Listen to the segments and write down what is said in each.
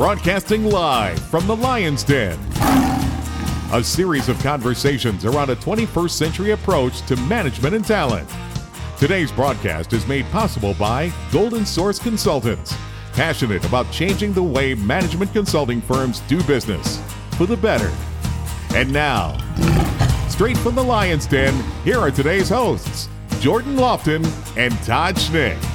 broadcasting live from the Lion's Den. A series of conversations around a 21st century approach to management and talent. Today's broadcast is made possible by Golden Source Consultants, passionate about changing the way management consulting firms do business for the better. And now, straight from the Lion's Den, here are today's hosts, Jordan Lofton and Todd Schnick.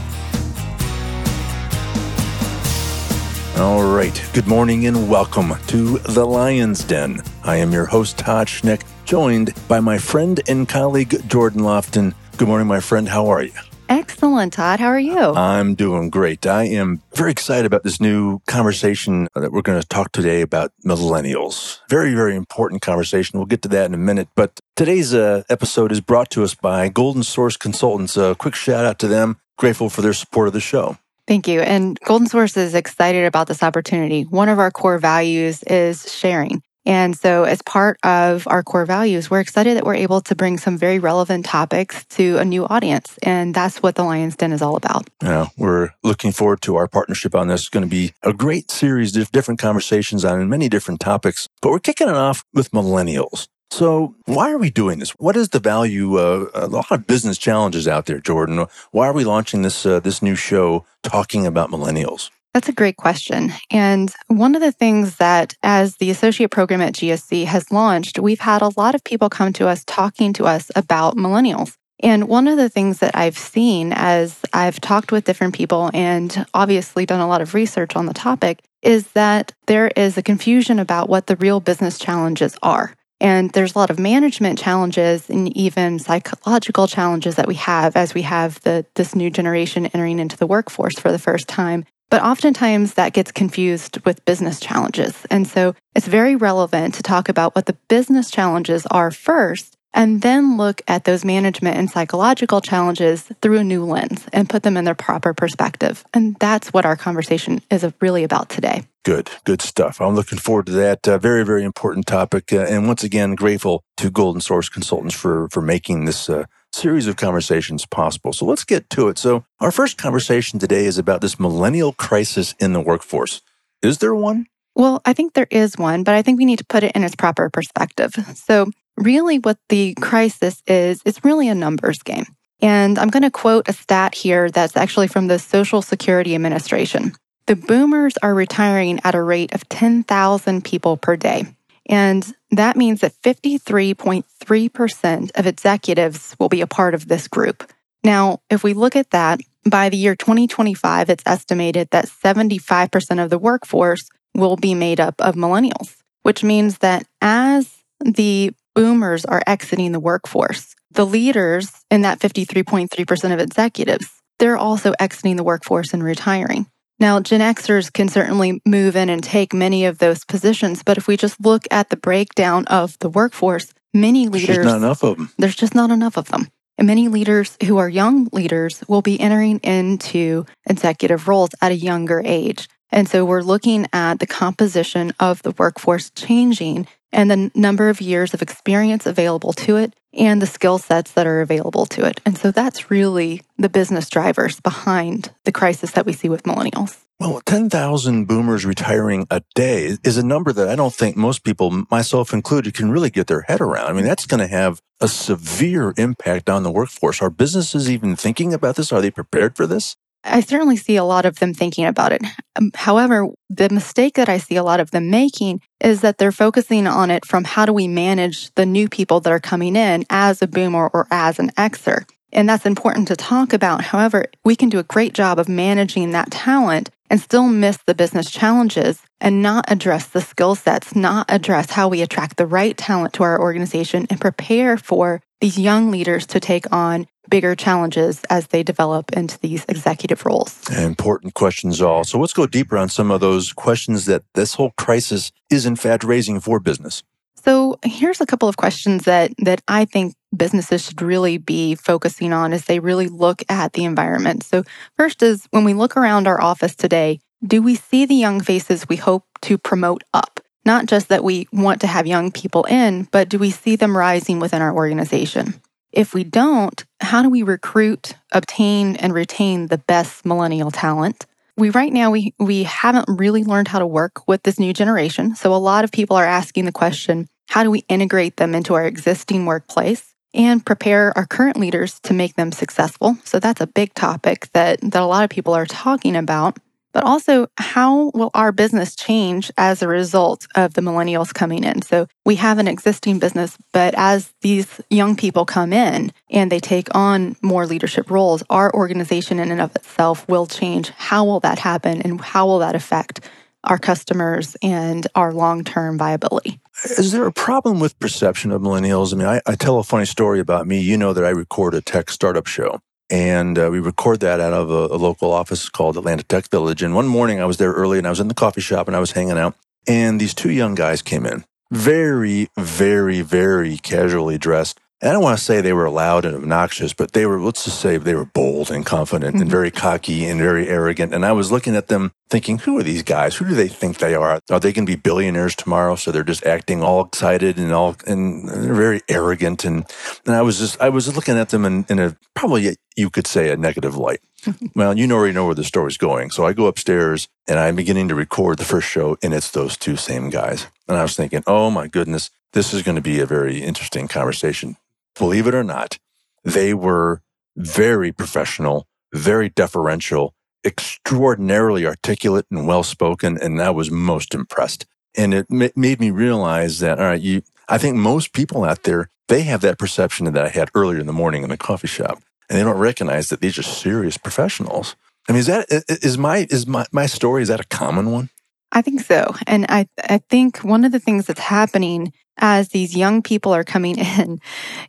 All right. Good morning and welcome to the Lion's Den. I am your host, Todd Schnick, joined by my friend and colleague, Jordan Lofton. Good morning, my friend. How are you? Excellent, Todd. How are you? I'm doing great. I am very excited about this new conversation that we're going to talk today about millennials. Very, very important conversation. We'll get to that in a minute. But today's uh, episode is brought to us by Golden Source Consultants. A quick shout out to them. Grateful for their support of the show. Thank you. And Golden Source is excited about this opportunity. One of our core values is sharing. And so, as part of our core values, we're excited that we're able to bring some very relevant topics to a new audience. And that's what the Lion's Den is all about. Yeah, we're looking forward to our partnership on this. It's going to be a great series of different conversations on many different topics. But we're kicking it off with millennials. So, why are we doing this? What is the value? Uh, a lot of business challenges out there, Jordan. Why are we launching this uh, this new show talking about millennials? That's a great question. And one of the things that, as the associate program at GSC has launched, we've had a lot of people come to us talking to us about millennials. And one of the things that I've seen as I've talked with different people and obviously done a lot of research on the topic is that there is a confusion about what the real business challenges are. And there's a lot of management challenges and even psychological challenges that we have as we have the, this new generation entering into the workforce for the first time. But oftentimes that gets confused with business challenges. And so it's very relevant to talk about what the business challenges are first and then look at those management and psychological challenges through a new lens and put them in their proper perspective. And that's what our conversation is really about today. Good, good stuff. I'm looking forward to that. Uh, very, very important topic. Uh, and once again, grateful to Golden Source Consultants for, for making this uh, series of conversations possible. So let's get to it. So, our first conversation today is about this millennial crisis in the workforce. Is there one? Well, I think there is one, but I think we need to put it in its proper perspective. So, really, what the crisis is, it's really a numbers game. And I'm going to quote a stat here that's actually from the Social Security Administration. The boomers are retiring at a rate of 10,000 people per day. And that means that 53.3% of executives will be a part of this group. Now, if we look at that, by the year 2025, it's estimated that 75% of the workforce will be made up of millennials, which means that as the boomers are exiting the workforce, the leaders in that 53.3% of executives, they're also exiting the workforce and retiring. Now, Gen Xers can certainly move in and take many of those positions, but if we just look at the breakdown of the workforce, many leaders. There's not enough of them. There's just not enough of them. And many leaders who are young leaders will be entering into executive roles at a younger age. And so we're looking at the composition of the workforce changing and the number of years of experience available to it and the skill sets that are available to it. And so that's really the business drivers behind the crisis that we see with millennials. Well, 10,000 boomers retiring a day is a number that I don't think most people, myself included, can really get their head around. I mean, that's going to have a severe impact on the workforce. Are businesses even thinking about this? Are they prepared for this? I certainly see a lot of them thinking about it. Um, however, the mistake that I see a lot of them making is that they're focusing on it from how do we manage the new people that are coming in as a boomer or as an Xer. And that's important to talk about. However, we can do a great job of managing that talent and still miss the business challenges and not address the skill sets, not address how we attract the right talent to our organization and prepare for these young leaders to take on bigger challenges as they develop into these executive roles. Important questions all. So let's go deeper on some of those questions that this whole crisis is in fact raising for business. So here's a couple of questions that that I think businesses should really be focusing on as they really look at the environment. So first is when we look around our office today, do we see the young faces we hope to promote up? Not just that we want to have young people in, but do we see them rising within our organization? If we don't, how do we recruit, obtain, and retain the best millennial talent? we right now we we haven't really learned how to work with this new generation. So a lot of people are asking the question, how do we integrate them into our existing workplace and prepare our current leaders to make them successful? So that's a big topic that that a lot of people are talking about but also how will our business change as a result of the millennials coming in? So we have an existing business, but as these young people come in and they take on more leadership roles, our organization in and of itself will change. How will that happen and how will that affect our customers and our long term viability? Is there a problem with perception of millennials? I mean, I, I, tell a funny story about me. You know that I record a tech startup show. And uh, we record that out of a, a, local office called Atlanta Tech Village. And one morning I was there early and I was in the coffee shop and I was hanging out. And these two young guys came in, very, very, very casually dressed. I don't want to say they were loud and obnoxious, but they were, let's just say they were bold and confident mm-hmm. and very cocky and very arrogant. And I was looking at them thinking, who are these guys? Who do they think they are? Are they going to be billionaires tomorrow? So they're just acting all excited and all, and they're very arrogant. And, and I was just, I was looking at them in, in a, probably you could say a negative light. well, you already know where the story's going. So I go upstairs and I'm beginning to record the first show and it's those two same guys. And I was thinking, oh my goodness, this is going to be a very interesting conversation believe it or not, they were very professional, very deferential, extraordinarily articulate and well spoken. And I was most impressed. And it ma- made me realize that, all right, you, I think most people out there, they have that perception that I had earlier in the morning in the coffee shop. And they don't recognize that these are serious professionals. I mean, is that, is my, is my, my story, is that a common one? I think so. And I, I think one of the things that's happening as these young people are coming in,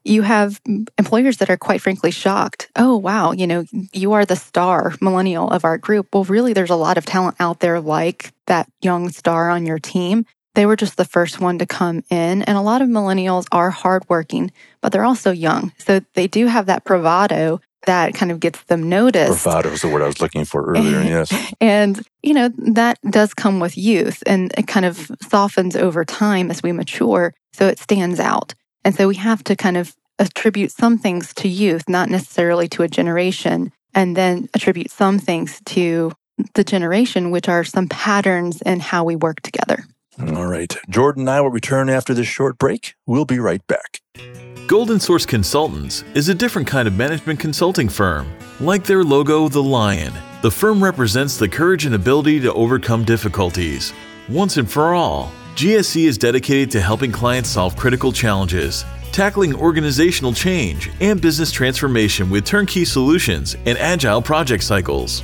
you have employers that are quite frankly shocked. Oh, wow, you know, you are the star millennial of our group. Well, really, there's a lot of talent out there like that young star on your team. They were just the first one to come in. And a lot of millennials are hardworking, but they're also young. So they do have that bravado that kind of gets them noticed. Bravado is the word I was looking for earlier, yes. and, you know, that does come with youth and it kind of softens over time as we mature. So it stands out. And so we have to kind of attribute some things to youth, not necessarily to a generation, and then attribute some things to the generation, which are some patterns in how we work together. All right. Jordan and I will return after this short break. We'll be right back. Golden Source Consultants is a different kind of management consulting firm. Like their logo, the lion, the firm represents the courage and ability to overcome difficulties. Once and for all, GSC is dedicated to helping clients solve critical challenges, tackling organizational change and business transformation with turnkey solutions and agile project cycles.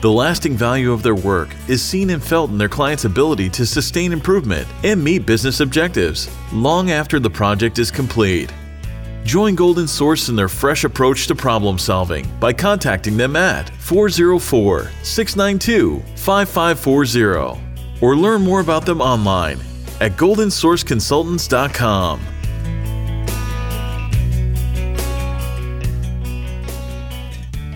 The lasting value of their work is seen and felt in their clients' ability to sustain improvement and meet business objectives long after the project is complete. Join Golden Source in their fresh approach to problem solving by contacting them at 404 692 5540 or learn more about them online at goldensourceconsultants.com.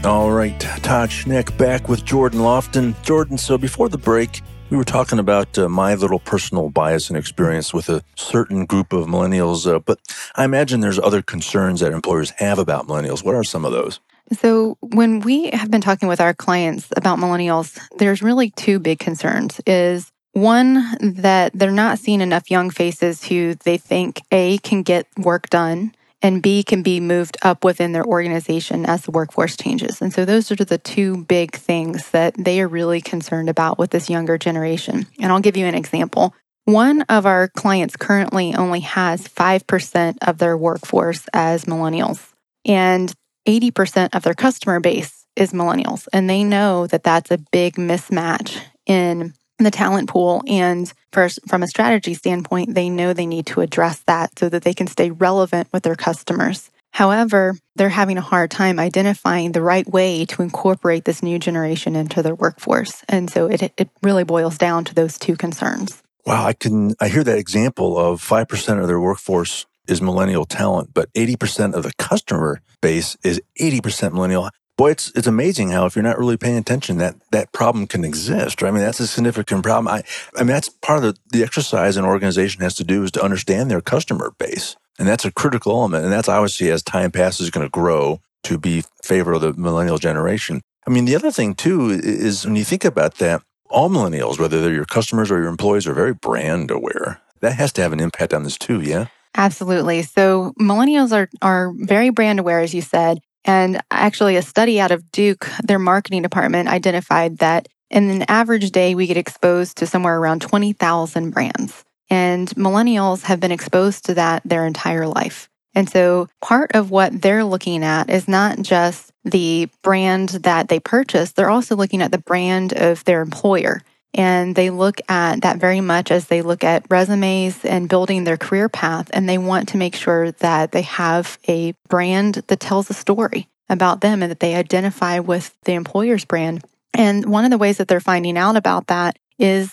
All right, Todd Schnick back with Jordan Lofton. Jordan, so before the break, we were talking about uh, my little personal bias and experience with a certain group of millennials, uh, but I imagine there's other concerns that employers have about millennials. What are some of those? So, when we have been talking with our clients about millennials, there's really two big concerns is one that they're not seeing enough young faces who they think A can get work done and B can be moved up within their organization as the workforce changes. And so those are the two big things that they are really concerned about with this younger generation. And I'll give you an example. One of our clients currently only has 5% of their workforce as millennials, and 80% of their customer base is millennials. And they know that that's a big mismatch in the talent pool. And first, from a strategy standpoint, they know they need to address that so that they can stay relevant with their customers. However, they're having a hard time identifying the right way to incorporate this new generation into their workforce. And so it, it really boils down to those two concerns. Wow, I can I hear that example of 5% of their workforce is millennial talent, but 80% of the customer base is 80% millennial boy, it's it's amazing how if you're not really paying attention, that that problem can exist. Right? I mean, that's a significant problem. I I mean, that's part of the, the exercise an organization has to do is to understand their customer base, and that's a critical element. And that's obviously as time passes going to grow to be favor of the millennial generation. I mean, the other thing too is when you think about that, all millennials, whether they're your customers or your employees, are very brand aware. That has to have an impact on this too, yeah? Absolutely. So millennials are, are very brand aware, as you said. And actually, a study out of Duke, their marketing department identified that in an average day, we get exposed to somewhere around 20,000 brands. And millennials have been exposed to that their entire life. And so part of what they're looking at is not just the brand that they purchase, they're also looking at the brand of their employer. And they look at that very much as they look at resumes and building their career path. And they want to make sure that they have a brand that tells a story about them and that they identify with the employer's brand. And one of the ways that they're finding out about that is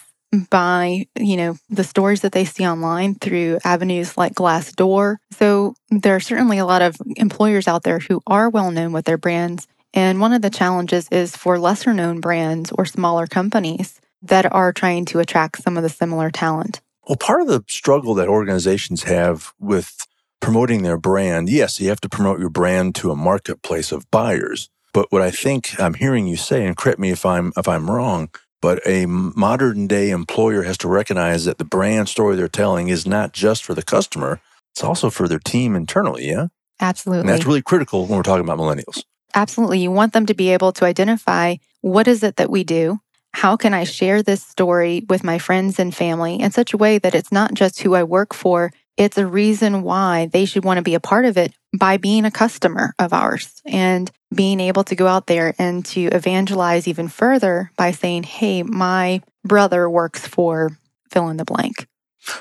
by, you know, the stories that they see online through avenues like Glassdoor. So there are certainly a lot of employers out there who are well known with their brands. And one of the challenges is for lesser known brands or smaller companies that are trying to attract some of the similar talent. Well, part of the struggle that organizations have with promoting their brand, yes, you have to promote your brand to a marketplace of buyers. But what I think I'm hearing you say, and correct me if I'm if I'm wrong, but a modern day employer has to recognize that the brand story they're telling is not just for the customer, it's also for their team internally. Yeah. Absolutely. And that's really critical when we're talking about millennials. Absolutely. You want them to be able to identify what is it that we do? How can I share this story with my friends and family in such a way that it's not just who I work for, it's a reason why they should want to be a part of it by being a customer of ours and being able to go out there and to evangelize even further by saying, Hey, my brother works for fill in the blank.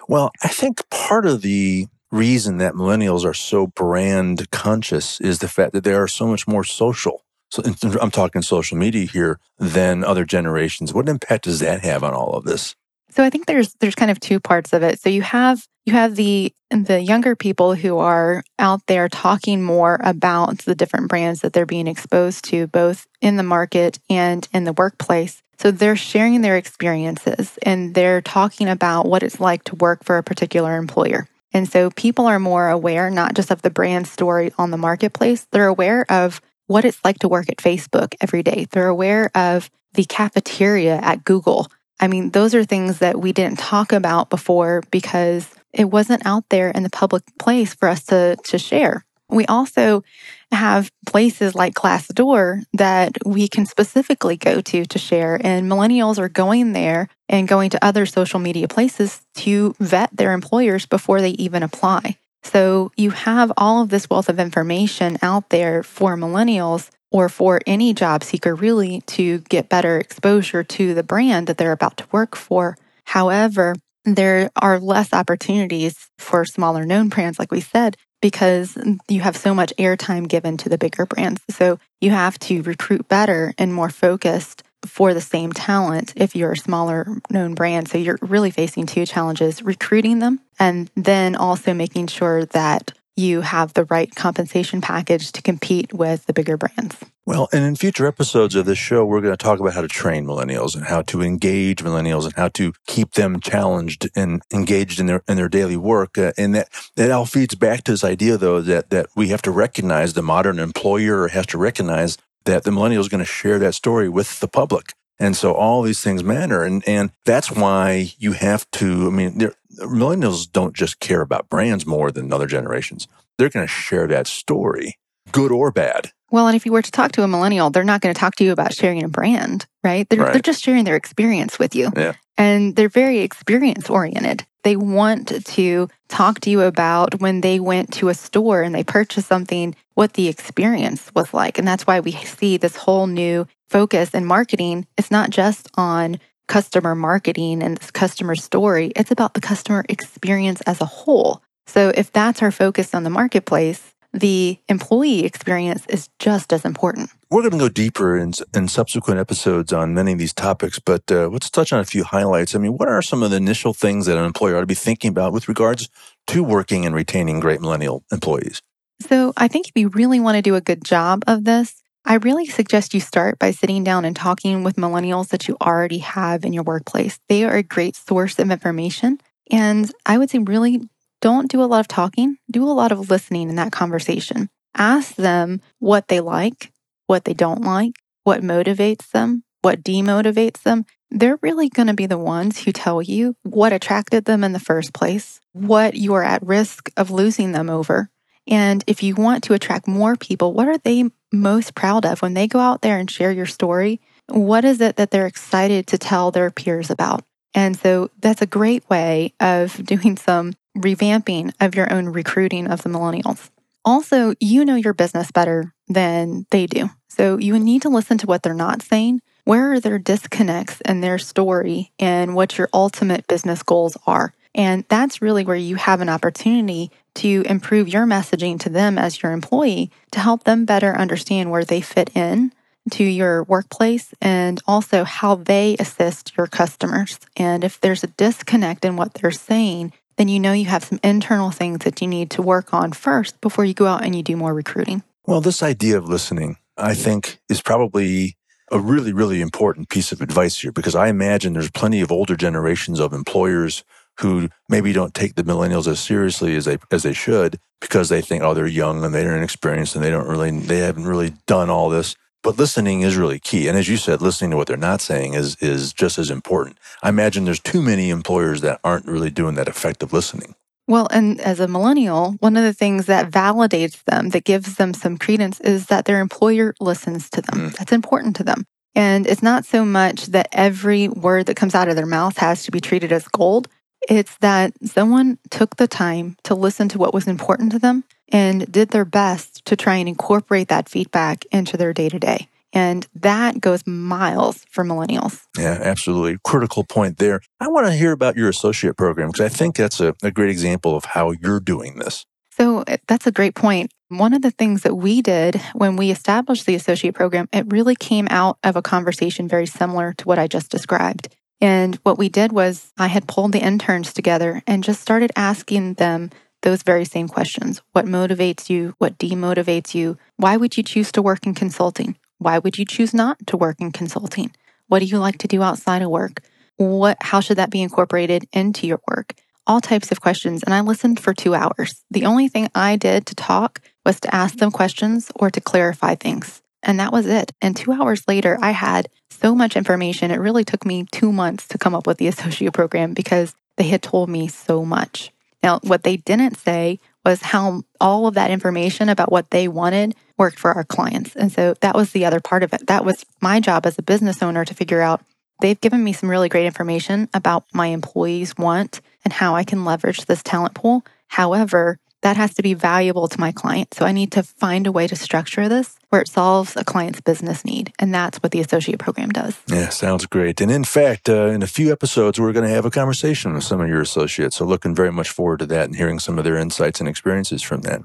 Well, I think part of the reason that millennials are so brand conscious is the fact that they are so much more social. So I'm talking social media here than other generations. What impact does that have on all of this? So I think there's there's kind of two parts of it. So you have you have the the younger people who are out there talking more about the different brands that they're being exposed to both in the market and in the workplace. So they're sharing their experiences and they're talking about what it's like to work for a particular employer. And so people are more aware not just of the brand story on the marketplace, they're aware of what it's like to work at Facebook every day. They're aware of the cafeteria at Google. I mean, those are things that we didn't talk about before because it wasn't out there in the public place for us to, to share. We also have places like Glassdoor that we can specifically go to to share. And millennials are going there and going to other social media places to vet their employers before they even apply. So you have all of this wealth of information out there for millennials or for any job seeker really to get better exposure to the brand that they're about to work for. However, there are less opportunities for smaller known brands, like we said, because you have so much airtime given to the bigger brands. So you have to recruit better and more focused for the same talent if you're a smaller known brand. So you're really facing two challenges recruiting them and then also making sure that you have the right compensation package to compete with the bigger brands. Well, and in future episodes of this show, we're going to talk about how to train millennials and how to engage millennials and how to keep them challenged and engaged in their in their daily work. Uh, and that that all feeds back to this idea, though, that that we have to recognize the modern employer has to recognize that the millennial is going to share that story with the public. And so all these things matter. And, and that's why you have to, I mean, millennials don't just care about brands more than other generations. They're going to share that story, good or bad. Well, and if you were to talk to a millennial, they're not going to talk to you about sharing a brand, right? They're, right. they're just sharing their experience with you. Yeah. And they're very experience oriented. They want to talk to you about when they went to a store and they purchased something, what the experience was like. And that's why we see this whole new focus in marketing. It's not just on customer marketing and this customer story, it's about the customer experience as a whole. So if that's our focus on the marketplace, the employee experience is just as important. We're going to go deeper in, in subsequent episodes on many of these topics, but uh, let's touch on a few highlights. I mean, what are some of the initial things that an employer ought to be thinking about with regards to working and retaining great millennial employees? So, I think if you really want to do a good job of this, I really suggest you start by sitting down and talking with millennials that you already have in your workplace. They are a great source of information. And I would say, really don't do a lot of talking, do a lot of listening in that conversation. Ask them what they like, what they don't like, what motivates them, what demotivates them, they're really going to be the ones who tell you what attracted them in the first place, what you are at risk of losing them over. And if you want to attract more people, what are they most proud of when they go out there and share your story? What is it that they're excited to tell their peers about? And so that's a great way of doing some revamping of your own recruiting of the millennials. Also, you know your business better than they do. So you need to listen to what they're not saying. Where are their disconnects in their story and what your ultimate business goals are? And that's really where you have an opportunity to improve your messaging to them as your employee to help them better understand where they fit in to your workplace and also how they assist your customers. And if there's a disconnect in what they're saying, then you know you have some internal things that you need to work on first before you go out and you do more recruiting. Well, this idea of listening, I think, is probably a really, really important piece of advice here because I imagine there's plenty of older generations of employers who maybe don't take the millennials as seriously as they as they should because they think, oh, they're young and they're inexperienced and they don't really they haven't really done all this. But listening is really key. And as you said, listening to what they're not saying is, is just as important. I imagine there's too many employers that aren't really doing that effective listening. Well, and as a millennial, one of the things that validates them, that gives them some credence, is that their employer listens to them. Mm. That's important to them. And it's not so much that every word that comes out of their mouth has to be treated as gold. It's that someone took the time to listen to what was important to them and did their best to try and incorporate that feedback into their day to day. And that goes miles for millennials. Yeah, absolutely. Critical point there. I want to hear about your associate program because I think that's a, a great example of how you're doing this. So eh, that's a great point. One of the things that we did when we established the associate program, it really came out of a conversation very similar to what I just described. And what we did was I had pulled the interns together and just started asking them those very same questions. What motivates you? What demotivates you? Why would you choose to work in consulting? Why would you choose not to work in consulting? What do you like to do outside of work? What how should that be incorporated into your work? All types of questions and I listened for 2 hours. The only thing I did to talk was to ask them questions or to clarify things. And that was it. And 2 hours later I had so much information. It really took me 2 months to come up with the associate program because they had told me so much. Now, what they didn't say was how all of that information about what they wanted worked for our clients. And so that was the other part of it. That was my job as a business owner to figure out they've given me some really great information about my employees' want and how I can leverage this talent pool. However, that has to be valuable to my client. So I need to find a way to structure this where it solves a client's business need. And that's what the associate program does. Yeah, sounds great. And in fact, uh, in a few episodes, we're going to have a conversation with some of your associates. So looking very much forward to that and hearing some of their insights and experiences from that.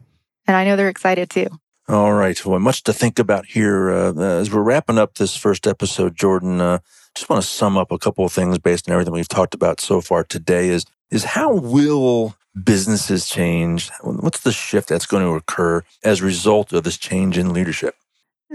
And I know they're excited too. All right. Well, much to think about here. Uh, as we're wrapping up this first episode, Jordan, uh, just want to sum up a couple of things based on everything we've talked about so far today is, is how will businesses change? What's the shift that's going to occur as a result of this change in leadership?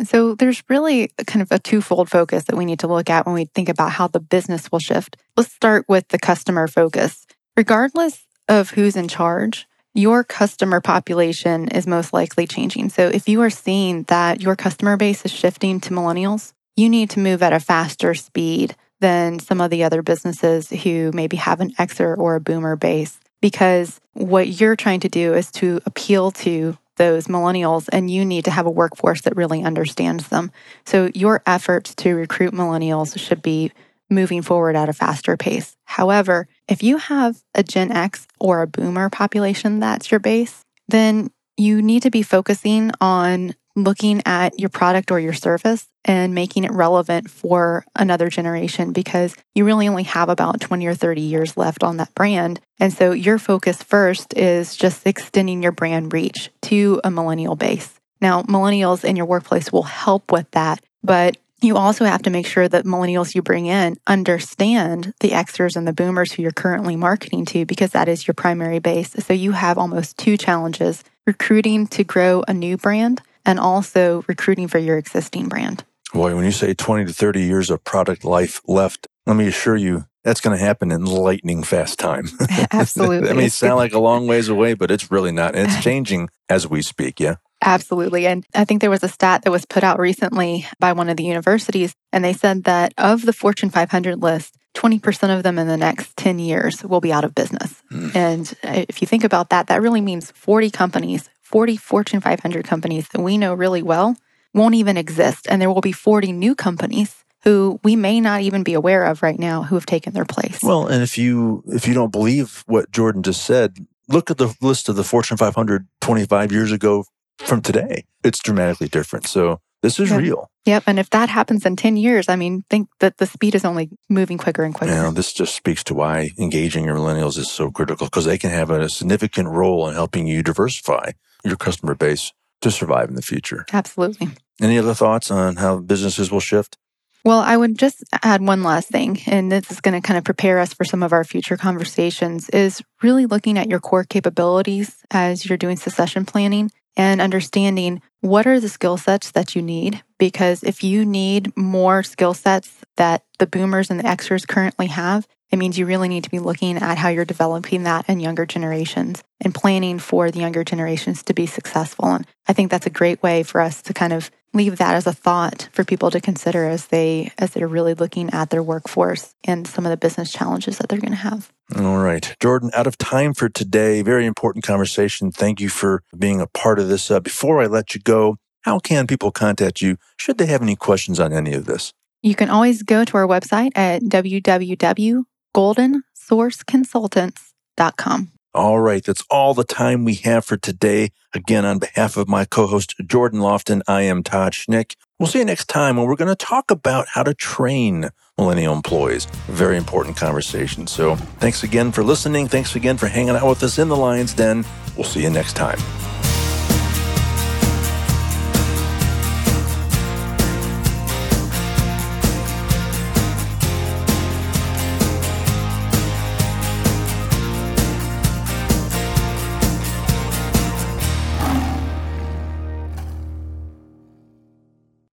So there's really kind of a twofold focus that we need to look at when we think about how the business will shift. Let's start with the customer focus. Regardless of who's in charge, your customer population is most likely changing. So if you are seeing that your customer base is shifting to millennials, you need to move at a faster speed than some of the other businesses who maybe have an Xer or a boomer base because what you're trying to do is to appeal to those millennials and you need to have a workforce that really understands them. So your efforts to recruit millennials should be moving forward at a faster pace. However, if you have a Gen X or a boomer population that's your base, then you need to be focusing on looking at your product or your service and making it relevant for another generation because you really only have about 20 or 30 years left on that brand. And so your focus first is just extending your brand reach to a millennial base. Now, millennials in your workplace will help with that, but you also have to make sure that millennials you bring in understand the Xers and the boomers who you're currently marketing to because that is your primary base. So you have almost two challenges recruiting to grow a new brand and also recruiting for your existing brand. Boy, when you say 20 to 30 years of product life left, let me assure you that's going to happen in lightning fast time. Absolutely. that may sound like a long ways away, but it's really not. And it's changing as we speak. Yeah. Absolutely. And I think there was a stat that was put out recently by one of the universities, and they said that of the Fortune 500 list, 20% of them in the next 10 years will be out of business. Mm. And if you think about that, that really means 40 companies, 40 Fortune 500 companies that we know really well won't even exist. And there will be 40 new companies who we may not even be aware of right now who have taken their place. Well, and if you if you don't believe what Jordan just said, look at the list of the Fortune 500 25 years ago from today. It's dramatically different. So this is yep. real. Yep. And if that happens in 10 years, I mean, think that the speed is only moving quicker and quicker. Yeah, this just speaks to why engaging your millennials is so critical because they can have a significant role in helping you diversify your customer base to survive in the future. Absolutely. Any other thoughts on how businesses will shift? Well, I would just add one last thing, and this is going to kind of prepare us for some of our future conversations, is really looking at your core capabilities as you're doing succession planning and understanding what are the skill sets that you need. Because if you need more skill sets that the boomers and the Xers currently have, it means you really need to be looking at how you're developing that in younger generations and planning for the younger generations to be successful. And I think that's a great way for us to kind of leave that as a thought for people to consider as they as they're really looking at their workforce and some of the business challenges that they're going to have. All right. Jordan, out of time for today. Very important conversation. Thank you for being a part of this. Uh, before I let you go, how can people contact you should they have any questions on any of this? You can always go to our website at www.goldensourceconsultants.com. All right, that's all the time we have for today. Again, on behalf of my co-host Jordan Lofton, I am Todd Schnick. We'll see you next time when we're going to talk about how to train millennial employees. Very important conversation. So thanks again for listening. Thanks again for hanging out with us in the Lion's Den. We'll see you next time.